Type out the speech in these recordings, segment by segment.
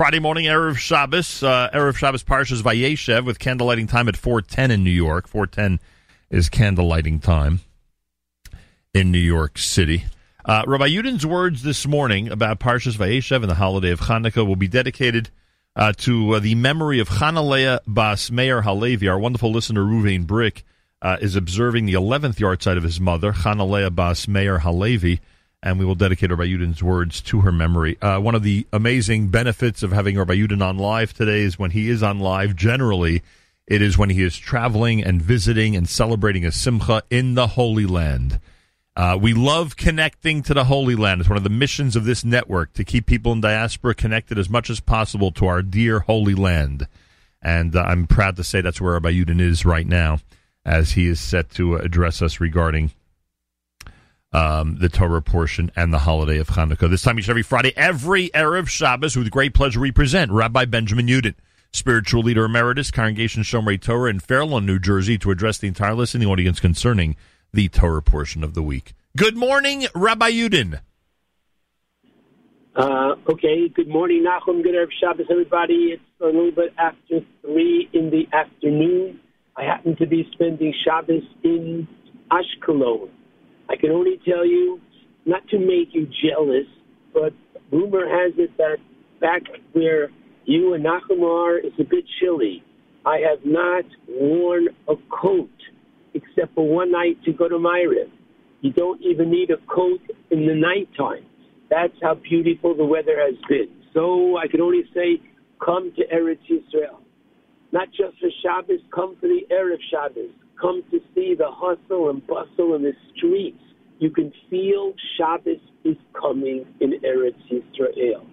Friday morning, Erev Shabbos, uh, Erev Shabbos Parshas Vayeshev with candlelighting time at 410 in New York. 410 is candlelighting time in New York City. Uh, Rabbi Yudin's words this morning about Parshas Vayeshev and the holiday of Hanukkah will be dedicated uh, to uh, the memory of Chanaleah Bas Meir Halevi. Our wonderful listener, Ruvain Brick, uh, is observing the 11th yahrzeit of his mother, Chanaleah Bas Meir Halevi and we will dedicate Rabbi Yudin's words to her memory. Uh, one of the amazing benefits of having Rabbi Yudin on live today is when he is on live, generally, it is when he is traveling and visiting and celebrating a simcha in the Holy Land. Uh, we love connecting to the Holy Land. It's one of the missions of this network to keep people in diaspora connected as much as possible to our dear Holy Land. And uh, I'm proud to say that's where Rabbi Yudin is right now, as he is set to address us regarding um, the Torah portion and the holiday of Hanukkah. This time each every Friday, every Erev Shabbos, with great pleasure, we present Rabbi Benjamin Yudin, spiritual leader emeritus, Congregation Shomrei Torah in Fairlawn, New Jersey, to address the entire listening audience concerning the Torah portion of the week. Good morning, Rabbi Yudin. Uh, okay, good morning, Nachum. Good Erev Shabbos, everybody. It's a little bit after 3 in the afternoon. I happen to be spending Shabbos in Ashkelon I can only tell you, not to make you jealous, but rumor has it that back where you and Nachum are, it's a bit chilly. I have not worn a coat except for one night to go to Mariv. You don't even need a coat in the nighttime. That's how beautiful the weather has been. So I can only say, come to Eretz Yisrael. Not just for Shabbos, come for the Erev Shabbos come to see the hustle and bustle in the streets. You can feel Shabbos is coming in Eretz Yisrael.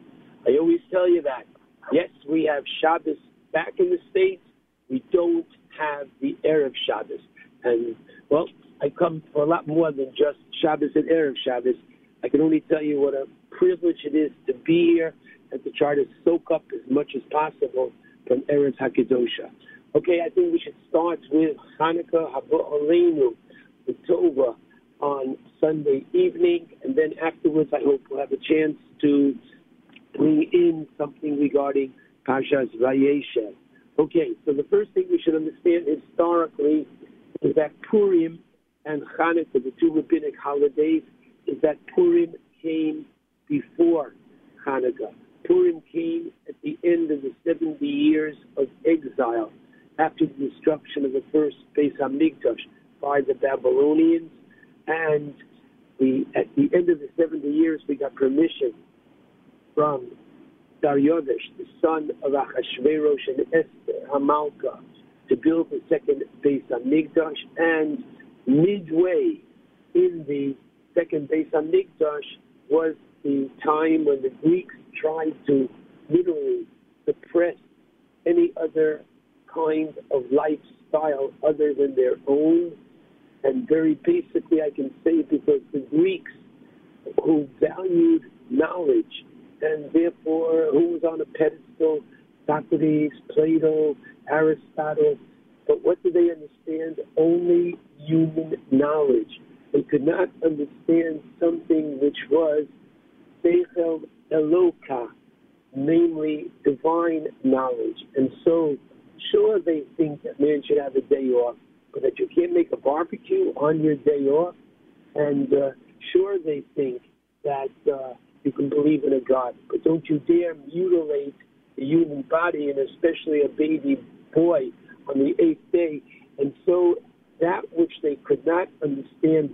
I always tell you that. Yes, we have Shabbos back in the States. We don't have the Erev Shabbos. And, well, I come for a lot more than just Shabbos and Erev Shabbos. I can only tell you what a privilege it is to be here and to try to soak up as much as possible from Eretz HaKadosha. Okay, I think we should start with Hanukkah Aleinu, the Tova, on Sunday evening, and then afterwards, I hope we'll have a chance to bring in something regarding Pashas Vayeshev. Okay, so the first thing we should understand historically is that Purim and Hanukkah, the two rabbinic holidays, is that Purim came before Hanukkah. Purim came at the end of the 70 years of exile after the destruction of the first Beis Hamikdash by the Babylonians, and we at the end of the 70 years we got permission from Daryovesh, the son of Achashverosh and Esther Hamalka, to build the second Beis Hamikdash, and midway in the second Beis Hamikdash was the time when the Greeks tried to literally suppress any other kind of lifestyle other than their own. And very basically, I can say because the Greeks, who valued knowledge and therefore who was on a pedestal, Socrates, Plato, Aristotle, but what did they understand? Only human knowledge. They could not understand something which was Seichel Eloka, namely divine knowledge. And so Sure, they think that man should have a day off, but that you can't make a barbecue on your day off. And uh, sure, they think that uh, you can believe in a God, but don't you dare mutilate the human body, and especially a baby boy, on the eighth day. And so that which they could not understand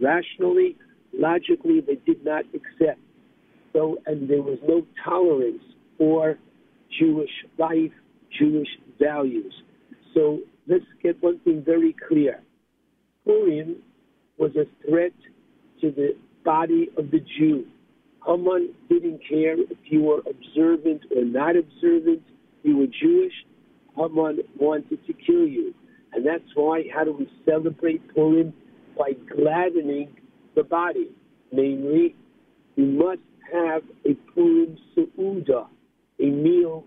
rationally, logically, they did not accept. So, and there was no tolerance for Jewish life, Jewish values. So let's get one thing very clear. Purim was a threat to the body of the Jew. Haman didn't care if you were observant or not observant. You were Jewish. Haman wanted to kill you. And that's why, how do we celebrate Purim? By gladdening the body. Namely, we must have a Purim Su'uda, a meal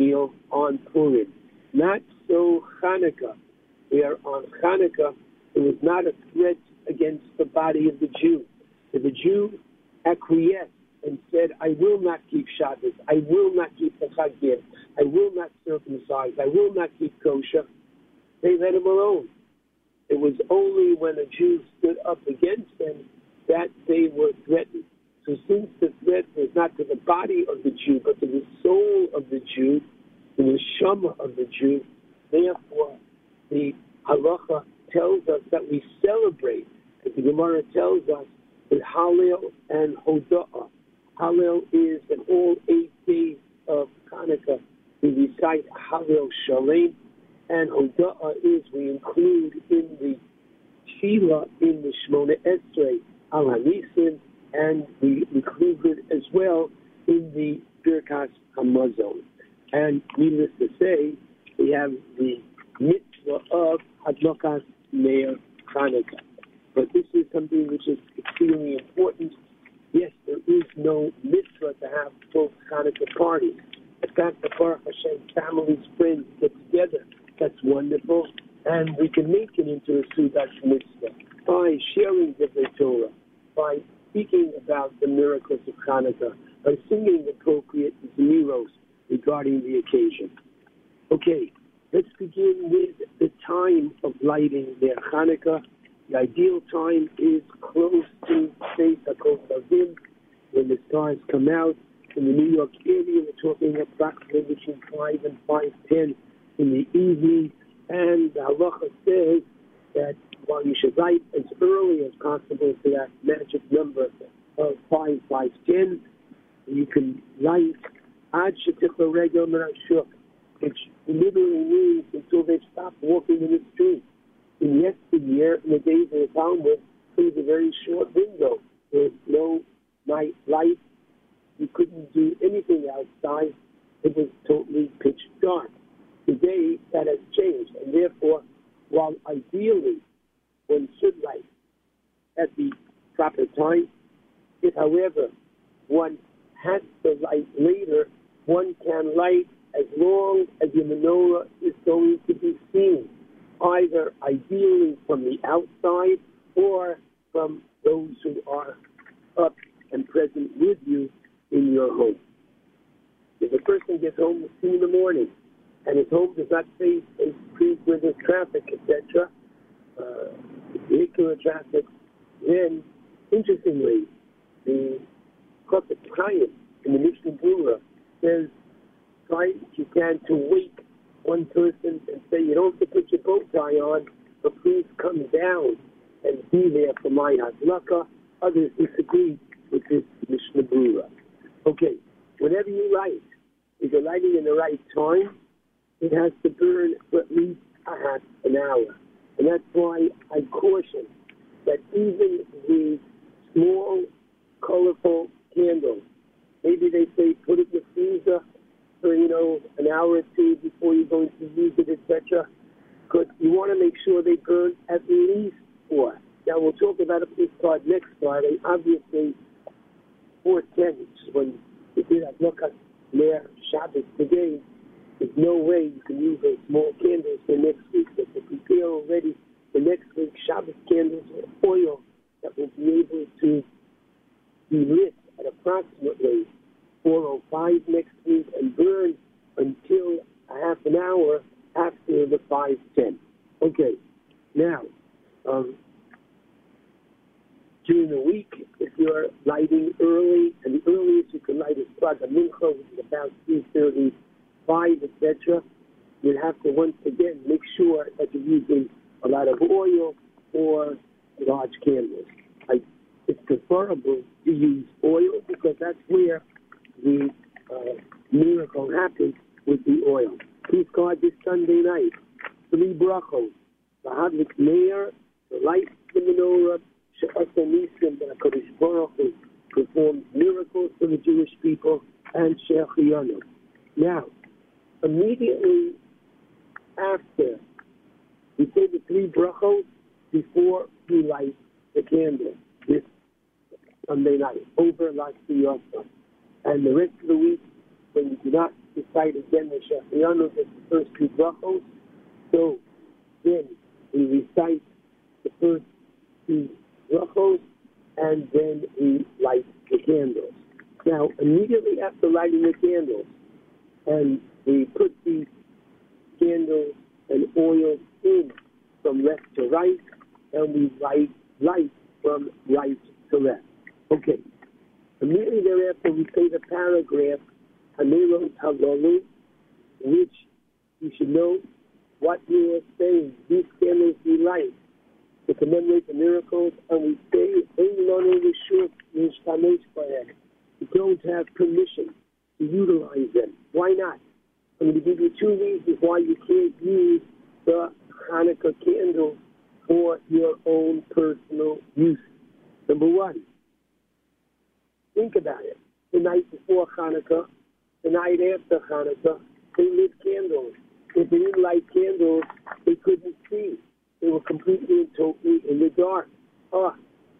meal on Purim. Not so Hanukkah, where on Hanukkah it was not a threat against the body of the Jew. The Jew acquiesced and said, I will not keep Shabbos, I will not keep the Chagim, I will not circumcise, I will not keep kosher, they let him alone. It was only when a Jew stood up against them that they were threatened. So since the threat was not to the body of the Jew, but to the soul of the Jew, to the shama of the Jew, therefore the halacha tells us that we celebrate, as the Gemara tells us, with Hallel and Hoda'ah. Hallel is in all eight days of Hanukkah, we recite Hallel Shalem, and Hoda'ah is we include in the Shila in the Shmona Esrei Al Hanisim, and we include it as well in the Birkas Hamazon. And needless to say, we have the mitzvah of Hadlakas Meir Hanukkah. But this is something which is extremely important. Yes, there is no mitzvah to have both Hanukkah parties. In fact the Baruch Hashem families, friends get together, that's wonderful. And we can make it into a Seudas mitzvah by sharing the Torah, by speaking about the miracles of Hanukkah, by singing appropriate zeros regarding the occasion. Okay, let's begin with the time of lighting their Hanukkah. The ideal time is close to Tzeis HaKochavim, when the stars come out. In the New York area, we're talking approximately between 5 and 5.10 in the evening. And the halacha says that while you should light as early as possible to that magic number of 5, 5.10, you can light ad shetikla regel shuk, which literally means until they stop walking in the street. In yesteryear, in the days of the Talmud, was a very short window. There was no night light. You couldn't do anything outside. It was totally pitch dark. Today, that has changed, and therefore, while ideally one should light at the proper time, if, however, one has to light later, one can light as long as the menorah is going to be seen, either ideally from the outside or from those who are up and present with you in your home. If a person gets home at 2 in the morning and his home does not face where there's traffic, etc., uh, traffic, then, interestingly, the Chofetz Chaim in the Mishnah Berurah says, try if you can to wake one person and say, you don't have to put your bow tie on, but please come down and be there for my Hazlaka. Others disagree with this Mishnah Berurah. Okay, whatever you light, if you're lighting in the right time, it has to burn for at least a half an hour. And that's why I caution that even the small, colorful candles, maybe they say put it in the freezer for, you know, an hour or two before you're going to use it, etc. Because you want to make sure they burn at least four. Now, we'll talk about a police card next Friday. Obviously, 410, which is when we did have Lokas Leir Shabbos today, there's no way you can use those small candles for next week. But to prepare already for next week, Shabbos candles with oil that will be able to be lit at approximately 4.05 next week and burn until a half an hour after the 5.10. Okay, now, um, during the week, if you're lighting early, and the earliest you can light is Praga Mincha, which is about 3.35, etc., you have to once again make sure that you're using a lot of oil or large candles. I, it's preferable to use oil because that's where the uh, miracle happens with the oil. Please God this Sunday night, three brachos, the Hadlik Meir, the light the menorah, She'asa Nisim, that HaKadosh Baruch Hu performs miracles for the Jewish people, and She'achiyanu. Now, immediately after we say the three brachos before we light the candle this Sunday night over Last Yosef. And the rest of the week, when you do not recite again the Shechriyanos as the first two brachos, so then we recite the first two brachos and then we light the candles. Now, immediately after lighting the candles, and we put these candles and oil in from left to right, and we light light from right to left. Okay. Immediately thereafter, we say the paragraph, Hanelot Halalu, which you should know what you are saying. These candles we light to commemorate the miracles, and we say, we don't have permission to utilize them. Why not? I'm going to give you two reasons why you can't use the Hanukkah candles for your own personal use. Number one, think about it. The night before Hanukkah, the night after Hanukkah, they lit candles. If they didn't light candles, they couldn't see. They were completely and totally in the dark. Ah,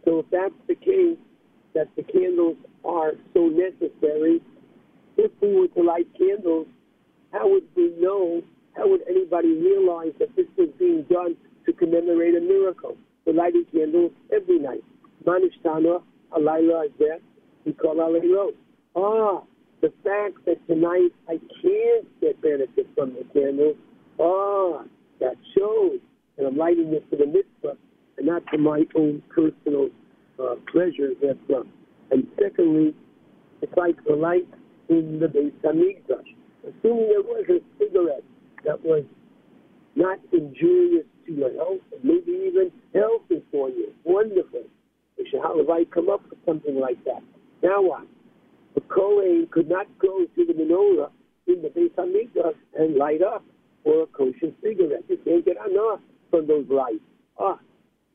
so if that's the case, that the candles are so necessary, if we were to light candles, how would we know, how would anybody realize that this was being done to commemorate a miracle? We're lighting candles every night. Manishtana, Alayla Azeh, we call. Ah, the fact that tonight I can't get benefit from the candles, ah, that shows that I'm lighting it for the mitzvah and not for my own personal uh, pleasure therefrom. And secondly, it's like the light in the Beis Hamikdash. Assuming there was a cigarette that was not injurious to your health, maybe even healthy for you, wonderful. We should have come up with something like that. Now what? The Kohen could not go to the menorah in the Beis Hamikdash and light up for a kosher cigarette. You can't get enough from those lights. Ah,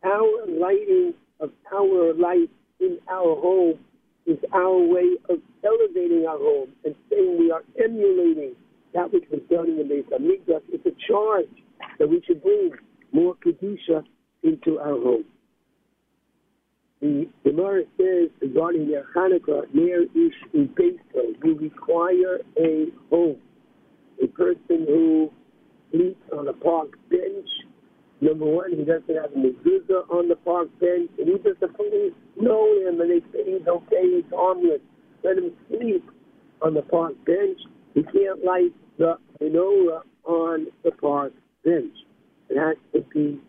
our lighting of our light in our home is our way of elevating our home and saying we are emulating that which was done in the Beis Hamikdash. It's a charge that we should bring more kedusha into our home. The Gemara says regarding their Hanukkah, Ner Ish Upeso, you require a home. A person who sleeps on a park bench Number one, he doesn't have a mezuzah on the park bench, and even if the police know him and they say he's okay, he's harmless, let him sleep on the park bench. He can't light the menorah on the park bench. It has to be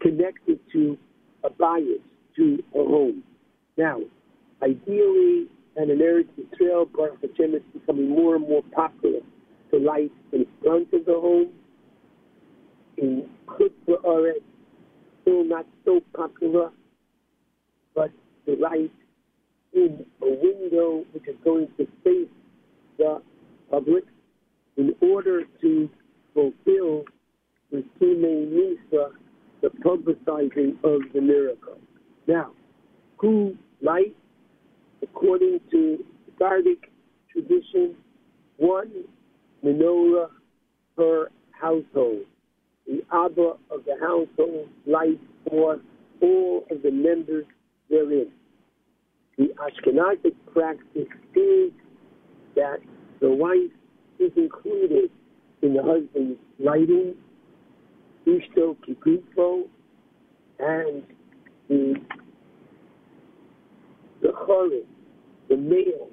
connected to a bias, to a home. Now, ideally, and in Eretz Israel, Baruch is becoming more and more popular to light in front of the home in Kutba Oret, still not so popular, but the light in a window which is going to face the public in order to fulfill the Sime Nisa, the publicizing of the miracle. Now, who light, according to Sephardic tradition, one menorah per household the Abba of the household lights for all of the members therein. The Ashkenazic practice is that the wife is included in the husband's lighting, Ishto Kikufo, and the the Chorin, the male,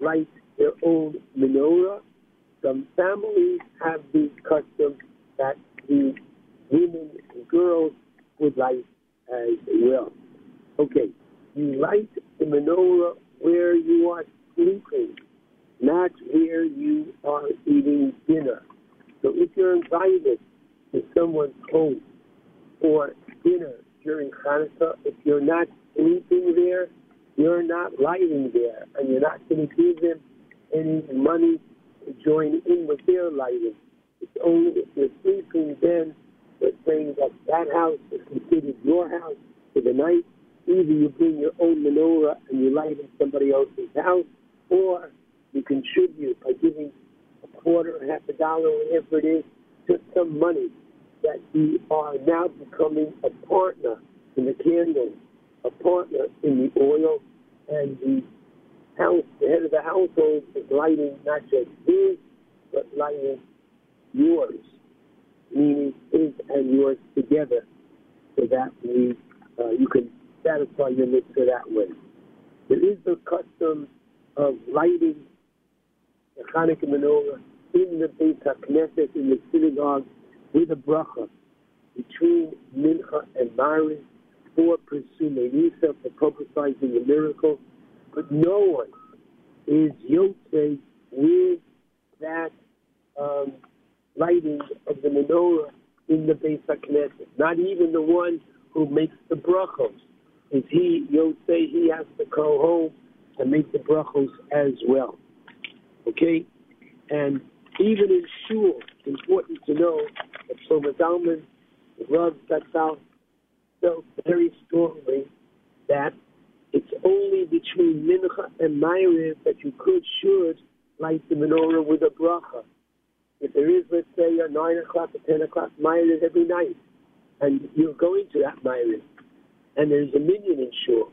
light their own menorah. Some families have the custom that the women and girls would light as well. Okay, you light the menorah where you are sleeping, not where you are eating dinner. So if you're invited to someone's home for dinner during Hanukkah, if you're not sleeping there, you're not lighting there, and you're not going to give them any money to join in with their lighting. It's only if you're sleeping then that saying that that house is considered your house for the night. Either you bring your own menorah and you light in somebody else's house, or you contribute by giving a quarter, half a dollar, whatever it is, some money that you are now becoming a partner in the candle, a partner in the oil, and the house, the head of the household is lighting not just his, but lighting yours, meaning his and yours together, so that we uh, you can satisfy your mitzvah that way. There is the custom of lighting the Hanukkah menorah in the Beit HaKnesset, in the synagogue, with a bracha between Mincha and Mariv for Pesumei Nisa, for publicizing the miracle. But no one is Yotze with that um, lighting of the menorah in the Beit HaKnesset. Not even the one who makes the brachos. Is he, Yotze, he has to go home and make the brachos as well. Okay? And even in shul, it's important to know that Shlomo Zalman, the Rav Zatzal, felt very strongly that it's only between Mincha and Ma'ariv that you could, should, light the menorah with a bracha. If there is, let's say, a 9 o'clock or 10 o'clock Ma'ariv every night, and you're going to that Ma'ariv, and there's a minyan in shul,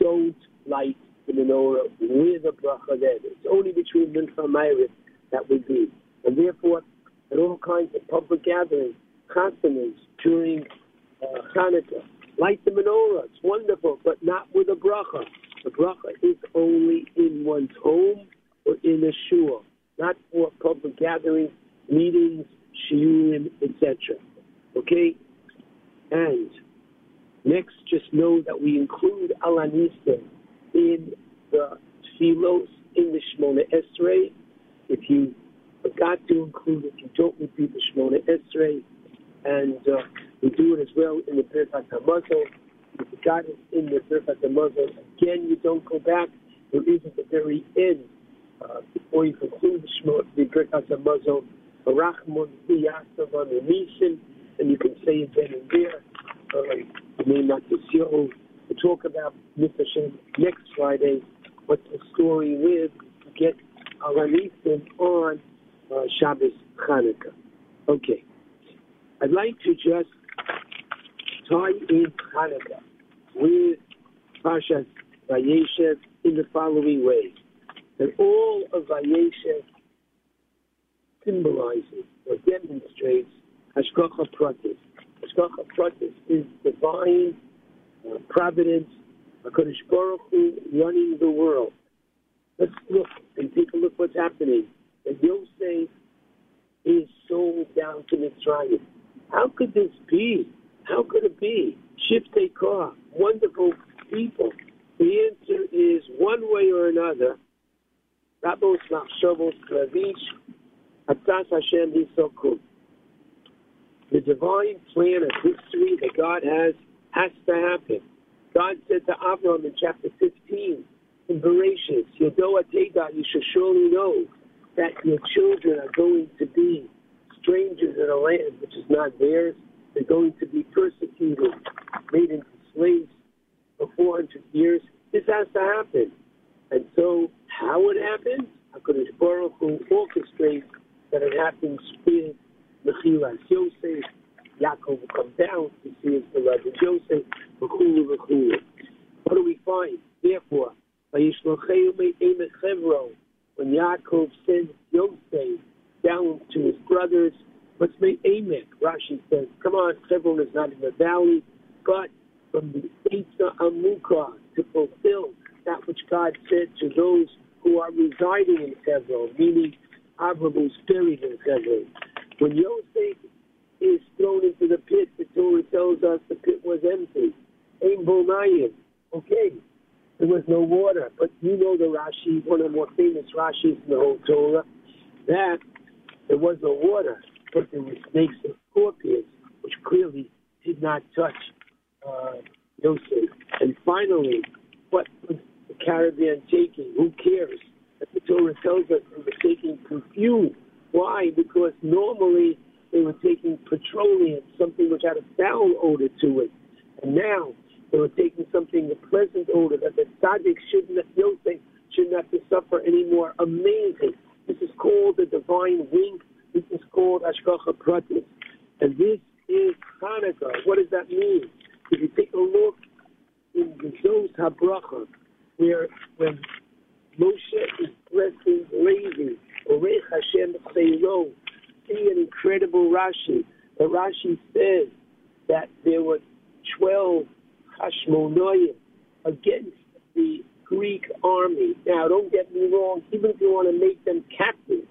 don't light the menorah with a bracha there. It's only between Mincha and Ma'ariv that we be. And therefore, at all kinds of public gatherings, consonants during uh, Hanukkah, light the menorah. It's wonderful, but not with a bracha. The bracha is only in one's home or in a shul, not for public gatherings, meetings, shiurim, etc. Okay? And next, just know that we include Alanista in the Tfilos, in the Shemona Esrei. If you forgot to include it, you don't repeat the Shemona Esrei. And uh, we do it as well in the Birkat HaMazon. If you forgot it in the Birkat HaMazon. Again, you don't go back. There is at the very end, uh, before you conclude the Shemona, the Birkat HaMazon, Barachmon Biyasavan Nisin, and you can say it then and there. You may not to We'll talk about. Shem next Friday. What's the story with get our on uh, Shabbos Chanukah. Okay. I'd like to just tie in Hanukkah with Parshas Vayeshev in the following way. That all of Vayeshev symbolizes or demonstrates Hashgacha Pratis. Hashgacha Pratis is divine uh, providence, HaKadosh Baruch Hu running the world. Let's look and take a look what's happening. And Yosef is sold down to Mitzrayim. How could this be? How could it be? Shiftei Kor, wonderful people. The answer is one way or another. Rabos Machshavos Klavish, Atas Hashem. The divine plan of history that God has has to happen. God said to Avram in chapter 15, in Bereshit, Yodoa Teda, you should surely know that your children are going to be strangers in a land which is not theirs. They're going to be persecuted, made into slaves for 400 years. This has to happen. And so, how it happens? HaKadosh Baruch Hu orchestrates that it happens with Mechiras Yosef. Yaakov will come down to see his beloved Joseph. V'chulu v'chulu. What do we find? Therefore, when Yaakov sends Yosef down to his brothers, let's make Amek. Rashi says, come on, Hebron is not in the valley, but from the Eitzah Amukah to fulfill that which God said to those who are residing in Hebron, meaning Abraham was buried in Hebron. When Yosef is thrown into the pit, the Torah tells us the pit was empty. Aim Okay, there was no water. But you know the Rashi, one of the more famous Rashis in the whole Torah, that there was no water, but there were snakes and scorpions, which clearly did not touch uh. And finally, what was the caravan taking? Who cares? That the Torah tells us they were taking perfume. Why? Because normally they were taking petroleum, something which had a foul odor to it. And now they were taking something, a pleasant odor that the tzaddik shouldn't, Yosef shouldn't have to suffer anymore. Amazing. This is called the divine wink. This is called Hashgacha Pratis. And this is Hanukkah. What does that mean? If you take a look in the Zos HaBracha, where when Moshe is blessing Levi, Orech Hashem Chayro, see an incredible Rashi. The Rashi says that there were 12 Hashmonoyim against the Greek army. Now, don't get me wrong, even if you want to make them captives,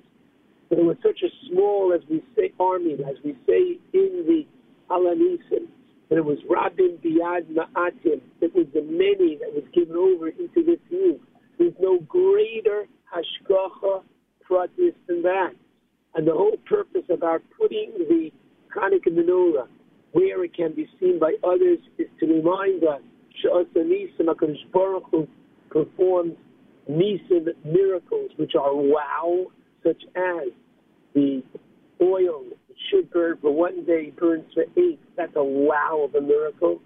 but it was such a small, as we say, army, as we say in the Alanisim, that it was Rabin Biad Ma'atim. It was the many that was given over into this youth. There's no greater hashgacha pratis than that. And the whole purpose about putting the Hanukkah menorah where it can be seen by others is to remind us Sha'asanisim HaKadosh Baruch Hu performs nisim miracles, which are wow, such as the oil should burn for one day, burns for eight. That's a wow of a miracle.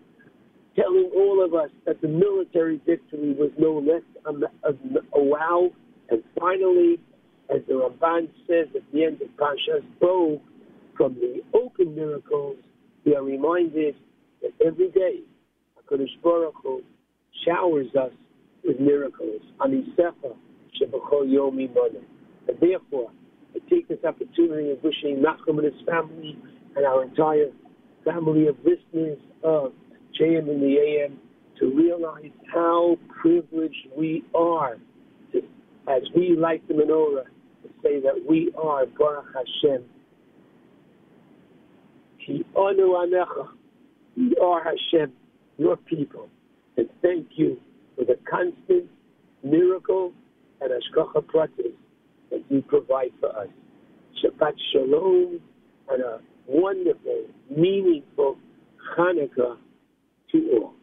Telling all of us that the military victory was no less a, a, a wow. And finally, as the Ramban says at the end of Pashas Bo, from the open miracles, we are reminded that every day, HaKadosh Baruch Hu showers us with miracles. Shebachol Yomi Mana. And therefore, I take this opportunity of wishing Nachum and his family and our entire family of listeners of JM in the AM to realize how privileged we are to, as we like the menorah to say that we are Baruch Hashem. We are Hashem, your people. And thank you for the constant miracle and ashkacha pratis that you provide for us. Shabbat Shalom and a wonderful, meaningful Hanukkah to all.